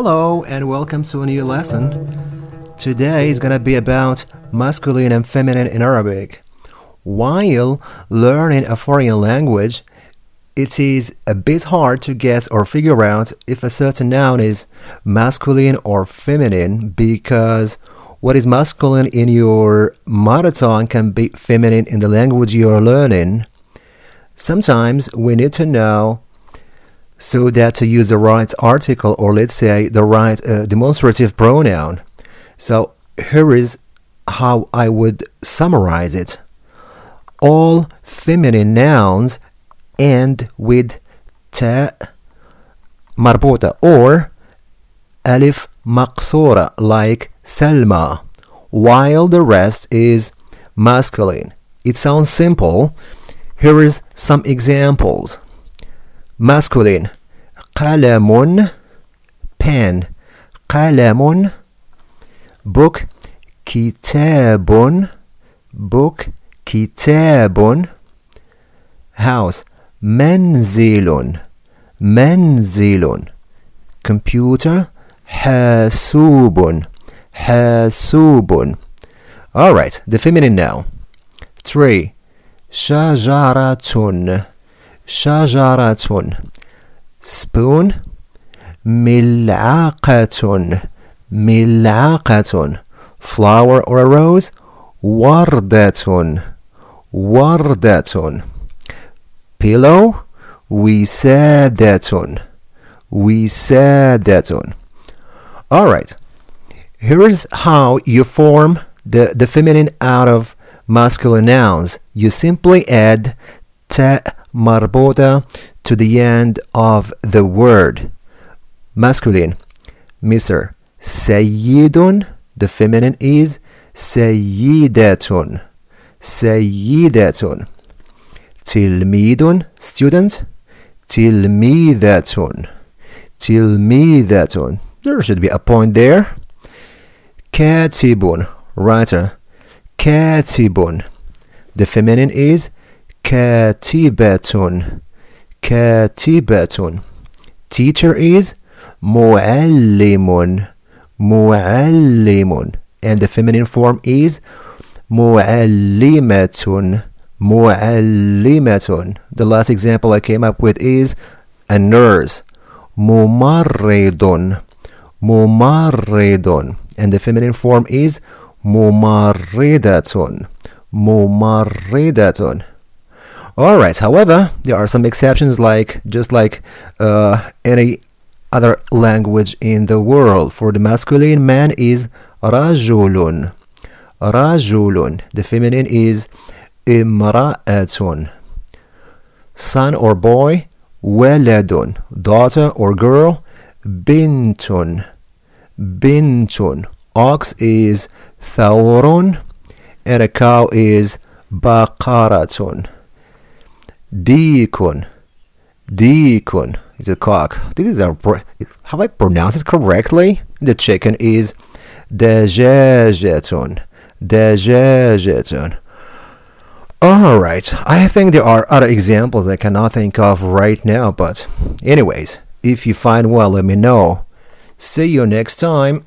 Hello and welcome to a new lesson. Today is gonna be about masculine and feminine in Arabic. While learning a foreign language, it is a bit hard to guess or figure out if a certain noun is masculine or feminine because what is masculine in your mother tongue can be feminine in the language you are learning. Sometimes we need to know so that to use the right article or let's say the right uh, demonstrative pronoun. So here is how I would summarize it. All feminine nouns end with ta marbuta or alif maqsura like Selma, while the rest is masculine. It sounds simple. Here is some examples masculine قلم pen قلم book كتاب book كتاب house منزل منزل computer حاسوب حاسوب alright the feminine now 3 شجرة شجرة spoon ملعقة ملعقة flower or a rose وردة وردة pillow وسادة وسادة alright here's how you form the, the feminine out of masculine nouns you simply add ta marbuta to the end of the word. Masculine, Mr. Sayyidun, the feminine is Sayyidatun. Sayyidatun. Tilmidun, student. Tilmidatun. Tilmidatun. There should be a point there. Katibun, writer. Katibun. The feminine is كاتبة كاتبة teacher is معلم معلم and the feminine form is معلمة معلمة the last example I came up with is a nurse ممرض ممرض and the feminine form is ممرضة ممرضة Alright, however, there are some exceptions like just like uh, any other language in the world. For the masculine, man is rajulun. Rajulun. The feminine is imra'atun. Son or boy, waladun. Daughter or girl, bintun. Bintun. Ox is thawrun. And a cow is baqaratun. Deacon. Deacon is a cock. This is a. have I pronounced it correctly? The chicken is dejejeton. Dejejeton. All right. I think there are other examples I cannot think of right now, but anyways, if you find one, let me know. See you next time.